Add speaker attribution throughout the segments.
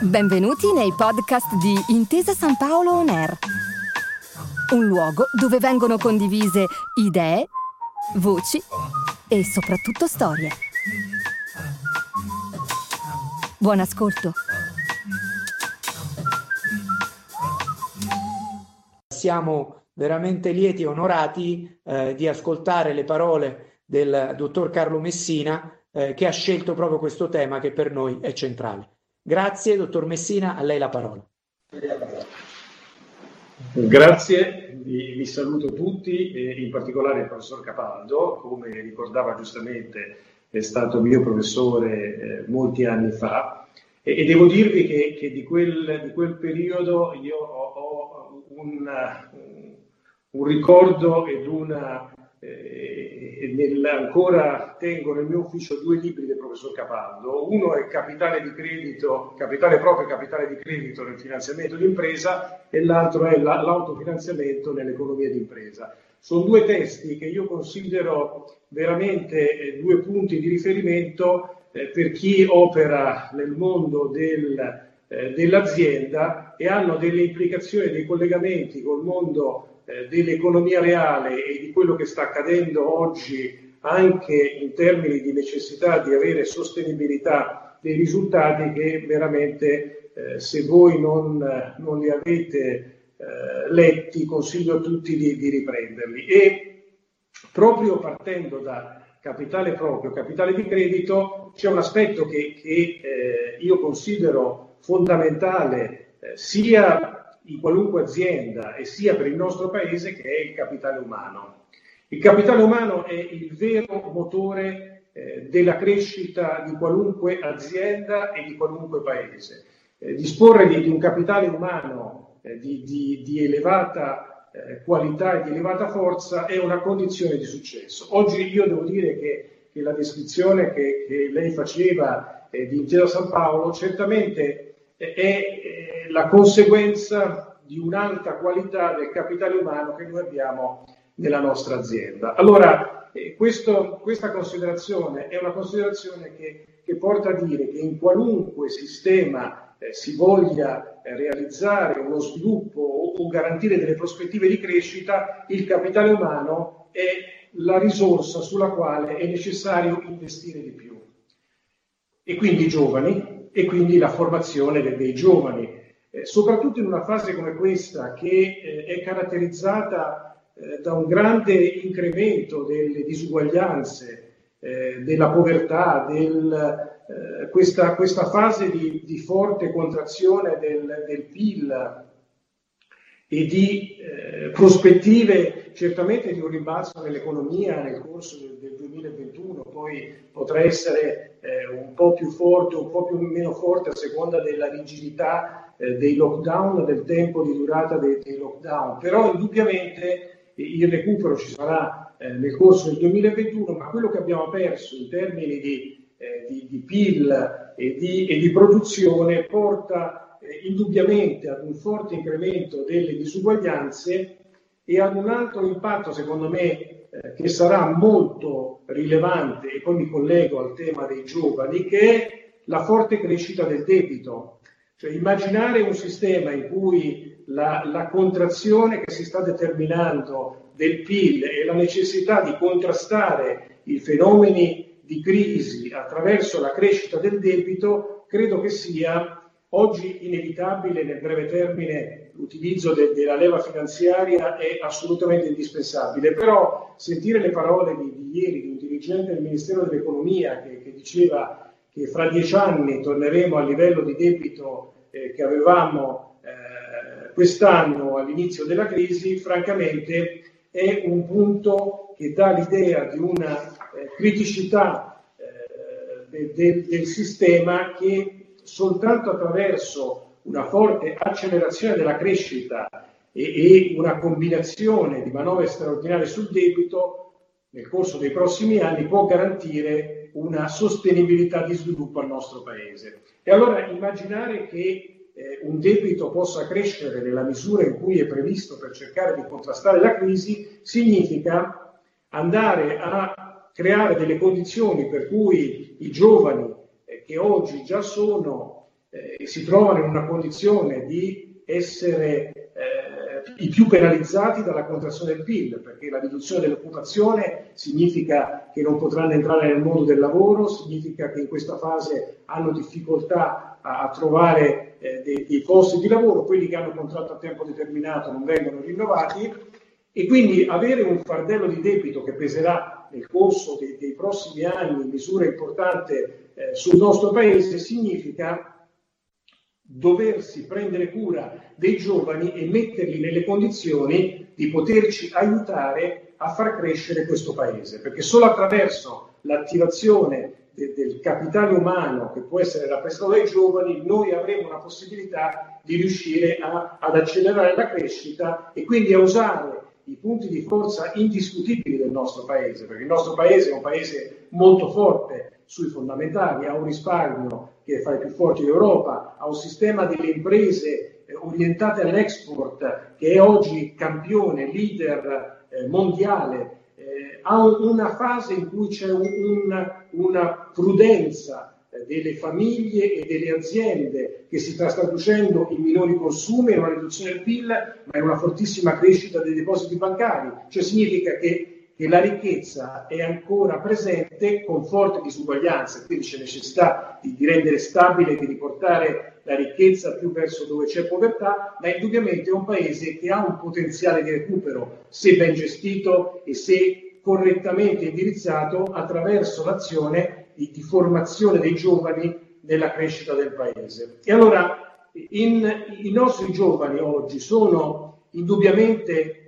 Speaker 1: Benvenuti nei podcast di Intesa San Paolo On Air, un luogo dove vengono condivise idee, voci e soprattutto storie. Buon ascolto.
Speaker 2: Siamo veramente lieti e onorati eh, di ascoltare le parole del dottor Carlo Messina eh, che ha scelto proprio questo tema che per noi è centrale. Grazie, dottor Messina, a lei la parola.
Speaker 3: Grazie, vi, vi saluto tutti, e in particolare il professor Capaldo, come ricordava giustamente è stato mio professore eh, molti anni fa e, e devo dirvi che, che di, quel, di, quel, periodo io ho, ho un, un, ricordo ed una eh, nel, ancora tengo nel mio ufficio due libri del professor Capaldo. Uno è Capitale di credito, capitale proprio e capitale di credito nel finanziamento d'impresa e l'altro è la, l'autofinanziamento nell'economia d'impresa. Sono due testi che io considero veramente eh, due punti di riferimento eh, per chi opera nel mondo del, eh, dell'azienda e hanno delle implicazioni, dei collegamenti col mondo eh, dell'economia reale e di quello che sta accadendo oggi anche in termini di necessità di avere sostenibilità dei risultati che veramente eh, se voi non, non li avete eh, letti consiglio a tutti di, di, riprenderli. E proprio partendo da capitale proprio, capitale di credito, c'è un aspetto che, che eh, io considero fondamentale eh, sia in qualunque azienda e sia per il nostro paese che è il capitale umano. Il capitale umano è il vero motore eh, della crescita di qualunque azienda e di qualunque paese. Eh, disporre di, di, un capitale umano eh, di, di, di, elevata eh, qualità e di elevata forza è una condizione di successo. Oggi io devo dire che, che la descrizione che, che lei faceva eh, di Intero San Paolo certamente è la conseguenza di un'alta qualità del capitale umano che noi abbiamo nella nostra azienda. Allora, eh, questo, questa considerazione è una considerazione che, che, porta a dire che in qualunque sistema eh, si voglia eh, realizzare uno sviluppo o, o garantire delle prospettive di crescita, il capitale umano è la risorsa sulla quale è necessario investire di più. E quindi i giovani, e quindi la formazione dei, dei giovani, soprattutto in una fase come questa che eh, è caratterizzata eh, da un grande incremento delle disuguaglianze, eh, della povertà, del, eh, questa, questa, fase di, di forte contrazione del, del PIL e di eh, prospettive certamente di un ribalzo nell'economia nel corso del, del 2021, poi potrà essere eh, un po' più forte, un po' più meno forte a seconda della rigidità eh, dei lockdown, del tempo di durata dei, dei lockdown, però indubbiamente il recupero ci sarà eh, nel corso del 2021, ma quello che abbiamo perso in termini di, eh, di, di PIL e di, e di produzione porta eh, indubbiamente ad un forte incremento delle disuguaglianze e ad un altro impatto, secondo me, eh, che sarà molto rilevante, e poi mi collego al tema dei giovani, che è la forte crescita del debito. Cioè immaginare un sistema in cui la, la contrazione che si sta determinando del PIL e la necessità di contrastare i fenomeni di crisi attraverso la crescita del debito, credo che sia Oggi inevitabile nel breve termine l'utilizzo de- della leva finanziaria è assolutamente indispensabile, però sentire le parole di, di ieri di un dirigente del Ministero dell'Economia che, che, diceva che fra dieci anni torneremo al livello di debito eh, che avevamo eh, quest'anno all'inizio della crisi, francamente è un punto che dà l'idea di una eh, criticità eh, de- de- del sistema che soltanto attraverso una forte accelerazione della crescita e, e una combinazione di manovre straordinarie sul debito nel corso dei prossimi anni può garantire una sostenibilità di sviluppo al nostro Paese. E allora immaginare che eh, un debito possa crescere nella misura in cui è previsto per cercare di contrastare la crisi significa andare a creare delle condizioni per cui i giovani eh, che oggi già sono eh, si trovano in una condizione di essere i più penalizzati dalla contrazione del PIL, perché la riduzione dell'occupazione significa che non potranno entrare nel mondo del lavoro, significa che in questa fase hanno difficoltà a, a trovare eh, dei, dei posti di lavoro, quelli che hanno contratto a tempo determinato non vengono rinnovati e quindi avere un fardello di debito che peserà nel corso dei, dei prossimi anni in misura importante eh, sul nostro paese significa doversi prendere cura dei giovani e metterli nelle condizioni di poterci aiutare a far crescere questo paese, perché solo attraverso l'attivazione de- del capitale umano che può essere rappresentato dai giovani noi avremo la possibilità di riuscire a- ad accelerare la crescita e quindi a usare i punti di forza indiscutibili del nostro paese, perché il nostro paese è un paese molto forte sui fondamentali, ha un risparmio che è fra i più forti d'Europa, ha un sistema delle imprese eh, orientate all'export che è oggi campione, leader eh, mondiale, eh, ha un, una fase in cui c'è un, un, una prudenza delle famiglie e delle aziende che si sta traducendo in minori consumi, in una riduzione del PIL, ma in una fortissima crescita dei depositi bancari. Cioè significa che che la ricchezza è ancora presente con forte disuguaglianza, quindi c'è necessità di, di, rendere stabile di riportare la ricchezza più verso dove c'è povertà, ma indubbiamente è un paese che ha un potenziale di recupero se ben gestito e se correttamente indirizzato attraverso l'azione di, di formazione dei giovani nella crescita del paese. E allora in, i nostri giovani oggi sono indubbiamente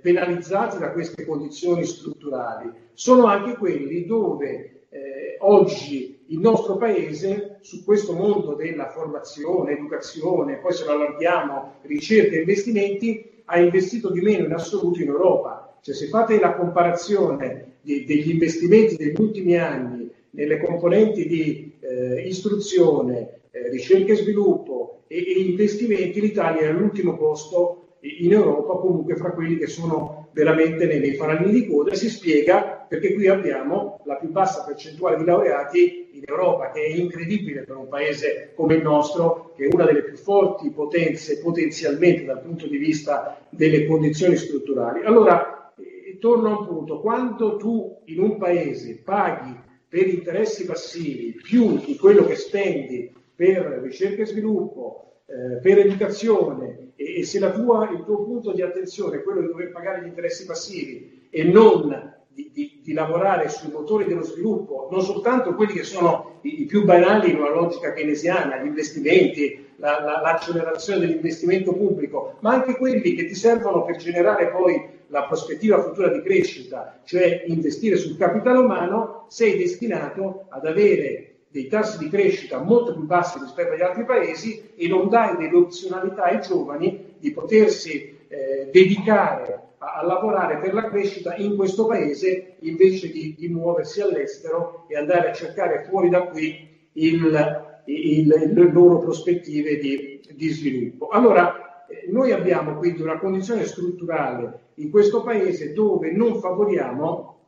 Speaker 3: penalizzati da queste condizioni strutturali sono anche quelli dove eh, oggi il nostro paese su questo mondo della formazione, educazione, poi se lo allarghiamo ricerca e investimenti, ha investito di meno in assoluto in Europa. Cioè se fate la comparazione di, degli investimenti degli ultimi anni nelle componenti di eh, istruzione, eh, ricerca e sviluppo e, e investimenti, l'Italia è all'ultimo posto in Europa comunque fra quelli che sono veramente nei, nei fanalini di coda si spiega perché qui abbiamo la più bassa percentuale di laureati in Europa, che è incredibile per un paese come il nostro, che è una delle più forti potenze potenzialmente dal punto di vista delle condizioni strutturali. Allora, eh, torno a un punto, quando tu in un paese paghi per interessi passivi più di quello che spendi per ricerca e sviluppo, eh, per educazione e, e se tua, il tuo punto di attenzione è quello di dover pagare gli interessi passivi e non di, di, di, lavorare sui motori dello sviluppo, non soltanto quelli che sono i, i più banali in una logica keynesiana, gli investimenti, la, la, l'accelerazione dell'investimento pubblico, ma anche quelli che ti servono per generare poi la prospettiva futura di crescita, cioè investire sul capitale umano, sei destinato ad avere dei tassi di crescita molto più bassi rispetto agli altri paesi e non dai delle opzionalità ai giovani di potersi eh, dedicare a, a, lavorare per la crescita in questo paese invece di, di, muoversi all'estero e andare a cercare fuori da qui il, il, le loro prospettive di, di sviluppo. Allora, eh, noi abbiamo quindi una condizione strutturale in questo paese dove non favoriamo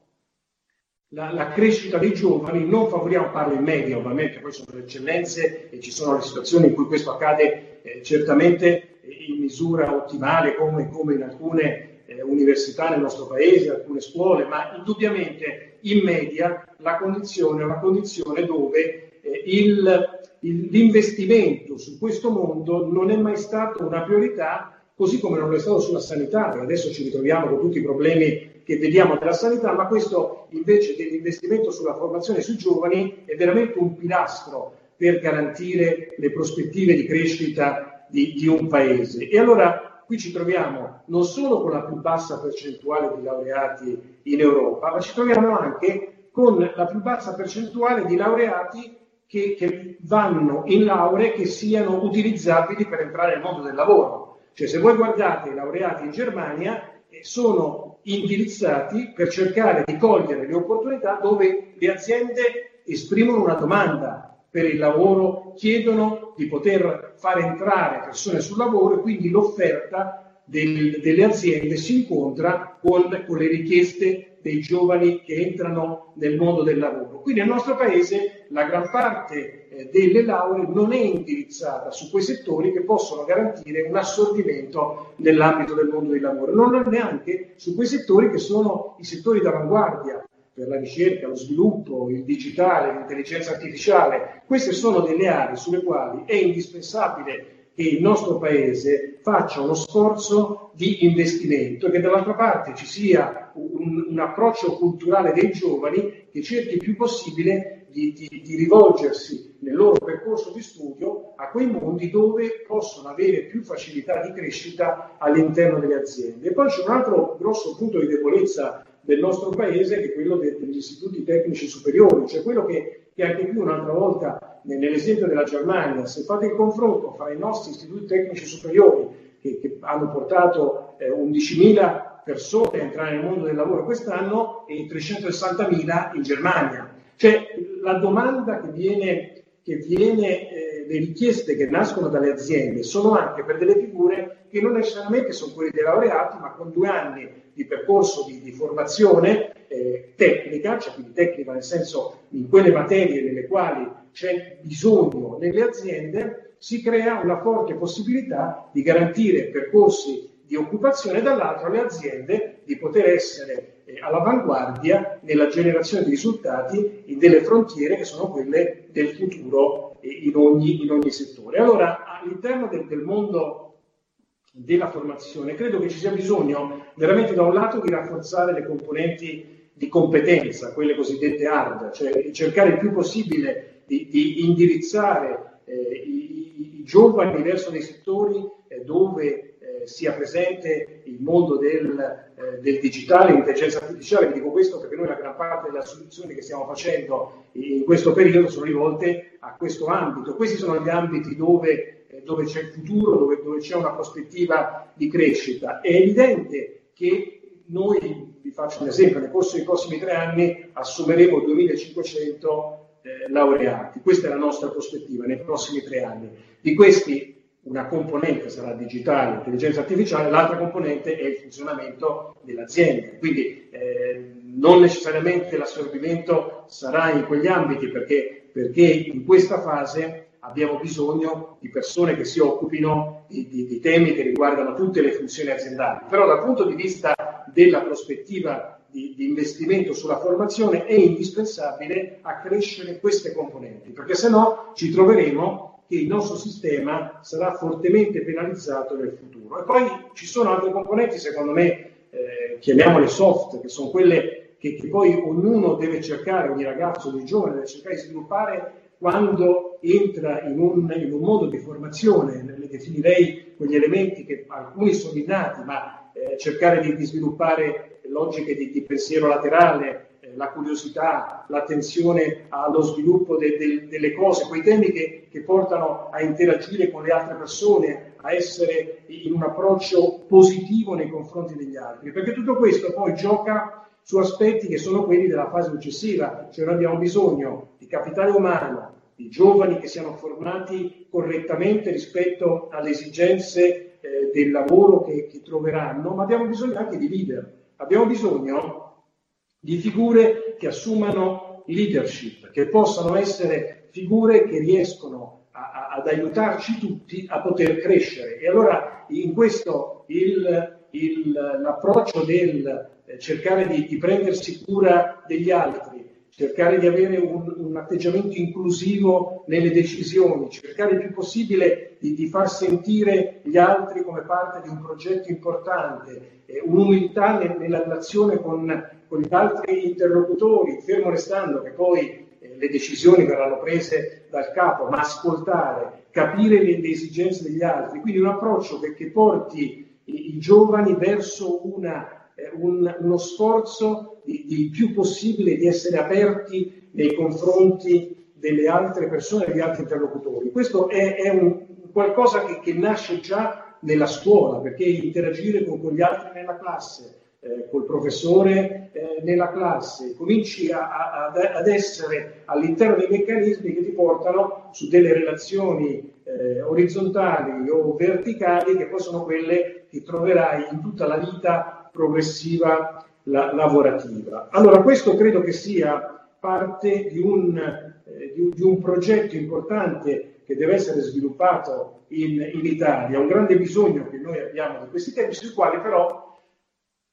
Speaker 3: la, la, crescita dei giovani, non favoriamo, parlo in media ovviamente, poi sono le eccellenze e ci sono le situazioni in cui questo accade eh, certamente in misura ottimale come, come in alcune eh, università nel nostro paese, alcune scuole, ma indubbiamente in media la condizione è una condizione dove eh, il, il, l'investimento su questo mondo non è mai stato una priorità, così come non lo è stato sulla sanità, adesso ci ritroviamo con tutti i problemi che vediamo della sanità, ma questo invece dell'investimento sulla formazione sui giovani è veramente un pilastro per garantire le prospettive di crescita di, di un paese. E allora qui ci troviamo non solo con la più bassa percentuale di laureati in Europa, ma ci troviamo anche con la più bassa percentuale di laureati che, che vanno in lauree che siano utilizzabili per entrare nel mondo del lavoro. Cioè se voi guardate i laureati in Germania, sono indirizzati per cercare di cogliere le opportunità dove le aziende esprimono una domanda per il lavoro, chiedono di poter far entrare persone sul lavoro e quindi l'offerta del, delle aziende si incontra con, con le richieste dei giovani che entrano nel mondo del lavoro. Quindi nel nostro paese la gran parte eh, delle lauree non è indirizzata su quei settori che possono garantire un assorbimento nell'ambito del mondo del lavoro, non neanche su quei settori che sono i settori d'avanguardia per la ricerca, lo sviluppo, il digitale, l'intelligenza artificiale. Queste sono delle aree sulle quali è indispensabile che il nostro Paese faccia uno sforzo di investimento e che dall'altra parte ci sia un, un approccio culturale dei giovani che cerchi il più possibile di, di, di, rivolgersi nel loro percorso di studio a quei mondi dove possono avere più facilità di crescita all'interno delle aziende. E poi c'è un altro grosso punto di debolezza del nostro paese che è quello de, degli istituti tecnici superiori, cioè quello che, che anche qui un'altra volta nell'esempio della Germania, se fate il confronto fra i nostri istituti tecnici superiori che, che hanno portato eh, 11.000 persone a entrare nel mondo del lavoro quest'anno e 360.000 in Germania. Cioè la domanda che viene, che viene eh, le richieste che nascono dalle aziende sono anche per delle figure che non necessariamente sono quelle dei laureati, ma con due anni di percorso di, di formazione eh, tecnica, cioè quindi tecnica nel senso in quelle materie nelle quali c'è bisogno nelle aziende, si crea una forte possibilità di garantire percorsi di occupazione, dall'altro alle aziende di poter essere eh, all'avanguardia nella generazione di risultati in delle frontiere che sono quelle del futuro eh, in, ogni, in, ogni, settore. Allora, all'interno del, del mondo della formazione, credo che ci sia bisogno veramente da un lato di rafforzare le componenti di competenza, quelle cosiddette hard, cioè cercare il più possibile di, di indirizzare eh, i, i, giovani verso dei settori eh, dove sia presente il mondo del, eh, del digitale, l'intelligenza artificiale. Vi dico questo perché noi la gran parte delle soluzioni che stiamo facendo in questo periodo sono rivolte a questo ambito. Questi sono gli ambiti dove, eh, dove c'è il futuro, dove, dove c'è una prospettiva di crescita. È evidente che noi, vi faccio un esempio, nel corso dei prossimi tre anni assumeremo 2500 eh, laureati. Questa è la nostra prospettiva nei prossimi tre anni. Di questi una componente sarà digitale, intelligenza artificiale, l'altra componente è il funzionamento dell'azienda. Quindi eh, non necessariamente l'assorbimento sarà in quegli ambiti perché, perché, in questa fase abbiamo bisogno di persone che si occupino di, di, di temi che riguardano tutte le funzioni aziendali. Però dal punto di vista della prospettiva di, di, investimento sulla formazione è indispensabile accrescere queste componenti, perché se no ci troveremo che il nostro sistema sarà fortemente penalizzato nel futuro. E poi ci sono altre componenti, secondo me, eh, chiamiamole soft, che sono quelle che, che, poi ognuno deve cercare, ogni ragazzo, ogni giovane deve cercare di sviluppare quando entra in un, in un modo di formazione, le definirei quegli elementi che alcuni sono innati, ma eh, cercare di, di sviluppare logiche di, di pensiero laterale, la curiosità, l'attenzione allo sviluppo de, de, delle cose, quei temi che, che portano a interagire con le altre persone, a essere in un approccio positivo nei confronti degli altri, perché tutto questo poi gioca su aspetti che sono quelli della fase successiva, cioè noi abbiamo bisogno di capitale umano, di giovani che siano formati correttamente rispetto alle esigenze eh, del lavoro che, che troveranno, ma abbiamo bisogno anche di leader. Abbiamo bisogno di figure che assumano leadership, che possano essere figure che riescono a, a, ad aiutarci tutti a poter crescere. E allora in questo il, il, l'approccio del eh, cercare di, di, prendersi cura degli altri, cercare di avere un, un, atteggiamento inclusivo nelle decisioni, cercare il più possibile di, di far sentire gli altri come parte di un progetto importante, eh, un'umiltà nella relazione con, con, altri interlocutori, fermo restando che poi eh, le decisioni verranno prese dal capo, ma ascoltare, capire le, le esigenze degli altri, quindi un approccio che, che porti i, i, giovani verso una, eh, un, uno sforzo di più possibile di essere aperti nei confronti delle altre persone, degli altri interlocutori. Questo è, è un, qualcosa che, che nasce già nella scuola, perché interagire con, con gli altri nella classe, eh, col professore eh, nella classe, cominci a, a, ad essere all'interno dei meccanismi che ti portano su delle relazioni eh, orizzontali o verticali che poi sono quelle che troverai in tutta la vita progressiva la, lavorativa. Allora questo credo che sia parte di un, eh, di di un progetto importante che deve essere sviluppato in, in, Italia, un grande bisogno che noi abbiamo di questi temi, sui quali però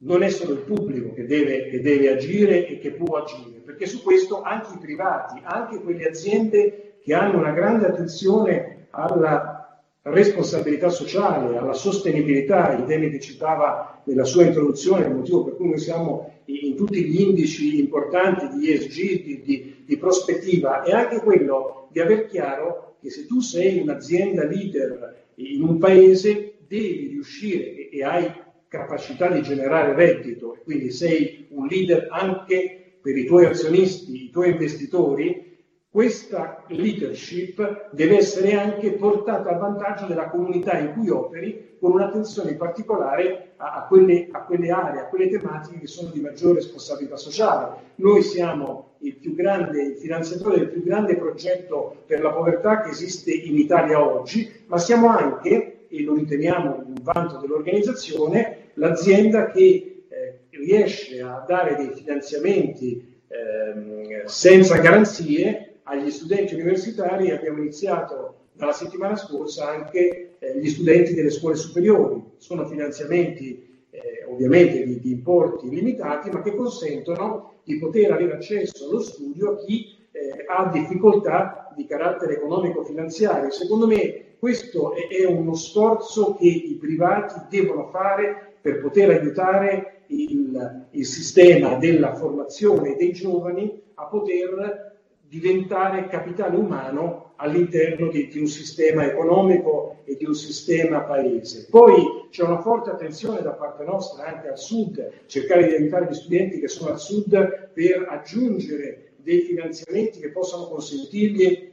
Speaker 3: non è solo il pubblico che deve, che deve agire e che può agire, perché su questo anche i privati, anche quelle aziende che hanno una grande attenzione alla responsabilità sociale, alla sostenibilità, i temi che citava nella sua introduzione, il motivo per cui noi siamo in tutti gli indici importanti di ESG, di, di, di prospettiva, è anche quello di aver chiaro che se tu sei un'azienda leader in un paese, devi riuscire e hai capacità di generare reddito e quindi sei un leader anche per i tuoi azionisti, i tuoi investitori, questa leadership deve essere anche portata a vantaggio della comunità in cui operi con un'attenzione particolare a, a, quelle, a, quelle, aree, a quelle tematiche che sono di maggiore responsabilità sociale. Noi siamo il più grande, il finanziatore del più grande progetto per la povertà che esiste in Italia oggi, ma siamo anche, e lo riteniamo un vanto dell'organizzazione, l'azienda che eh, riesce a dare dei finanziamenti eh, senza garanzie agli studenti universitari abbiamo iniziato dalla settimana scorsa anche eh, gli studenti delle scuole superiori. Sono finanziamenti eh, ovviamente di, di, importi limitati, ma che consentono di poter avere accesso allo studio a chi eh, ha difficoltà di carattere economico-finanziario. Secondo me questo è, uno sforzo che i privati devono fare per poter aiutare il, il sistema della formazione dei giovani a poter diventare capitale umano all'interno di, di, un sistema economico e di un sistema paese. Poi c'è una forte attenzione da parte nostra anche al sud, cercare di aiutare gli studenti che sono al sud per aggiungere dei finanziamenti che possano consentirgli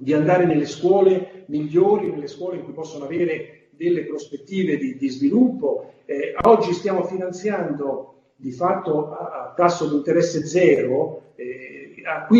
Speaker 3: di andare nelle scuole migliori, nelle scuole in cui possono avere delle prospettive di, di sviluppo. Eh, oggi stiamo finanziando di fatto a, a tasso di interesse zero eh,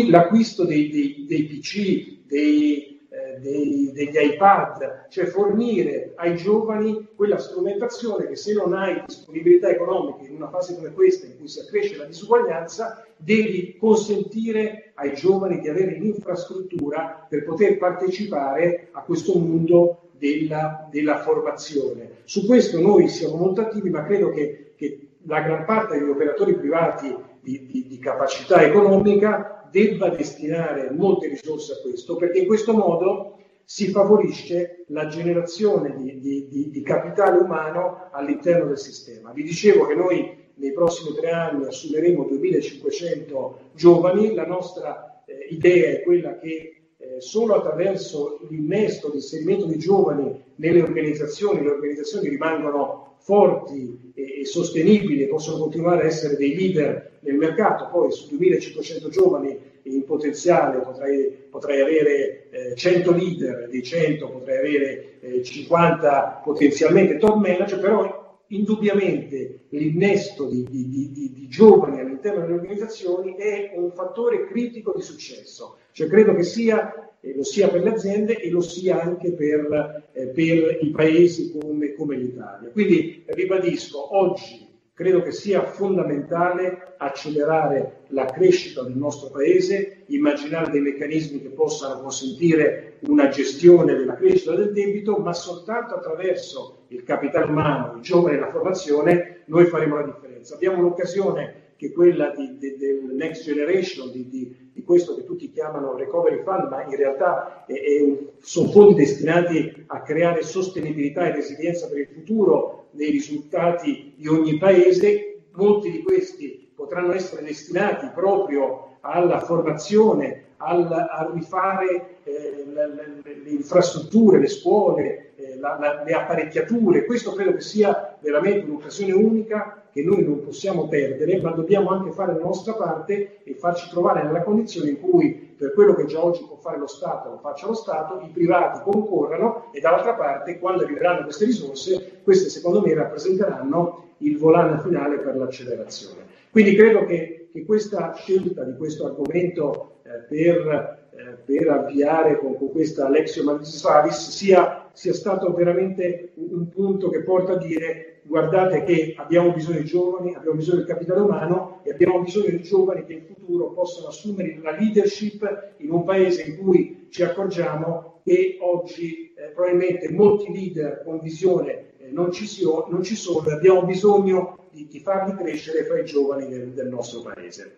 Speaker 3: l'acquisto dei, dei, dei PC, dei, dei, degli iPad, cioè fornire ai giovani quella strumentazione che se non hai disponibilità economiche in una fase come questa in cui si accresce la disuguaglianza, devi consentire ai giovani di avere l'infrastruttura per poter partecipare a questo mondo della, della formazione. Su questo noi siamo molto attivi, ma credo che, che la gran parte degli operatori privati di, di, di capacità economica debba destinare molte risorse a questo, perché in questo modo si favorisce la generazione di, di, di, di, capitale umano all'interno del sistema. Vi dicevo che noi nei prossimi tre anni assumeremo 2500 giovani, la nostra eh, idea è quella che eh, solo attraverso l'innesto, l'inserimento di giovani nelle organizzazioni, le organizzazioni rimangono forti e, e sostenibili possono continuare a essere dei leader nel mercato, poi su 2500 giovani in potenziale potrei, potrei avere eh, 100 leader, dei 100 potrei avere eh, 50 potenzialmente top manager, però indubbiamente l'innesto di, di, di, di, giovani all'interno delle organizzazioni è un fattore critico di successo, cioè credo che sia, eh, lo sia per le aziende e lo sia anche per, eh, per i paesi come, come l'Italia. Quindi ribadisco, oggi Credo che sia fondamentale accelerare la crescita del nostro Paese, immaginare dei meccanismi che possano consentire una gestione della crescita del debito, ma soltanto attraverso il capitale umano, i giovani e la formazione, noi faremo la differenza. Abbiamo un'occasione che quella di, di, del Next Generation, di, di, questo che tutti chiamano Recovery Fund, ma in realtà è, è, sono fondi destinati a creare sostenibilità e resilienza per il futuro nei risultati di ogni paese. Molti di questi potranno essere destinati proprio alla formazione, al, a rifare eh, le, le, le, infrastrutture, le scuole, eh, la, la, le apparecchiature. Questo credo che sia veramente un'occasione unica che noi non possiamo perdere, ma dobbiamo anche fare la nostra parte e farci trovare nella condizione in cui per quello che già oggi può fare lo Stato lo faccia lo Stato, i privati concorrano e dall'altra parte quando arriveranno queste risorse, queste secondo me rappresenteranno il volano finale per l'accelerazione. Quindi credo che, che questa scelta di questo argomento eh, per, eh, per, avviare con, con questa Lexio Magistralis sia, sia stato veramente un punto che porta a dire guardate che abbiamo bisogno di giovani, abbiamo bisogno del capitale umano e abbiamo bisogno di giovani che in futuro possano assumere la leadership in un paese in cui ci accorgiamo che oggi eh, probabilmente molti leader con visione eh, non, ci so, non, ci sono e abbiamo bisogno di, di, farli crescere fra i giovani del, del nostro paese.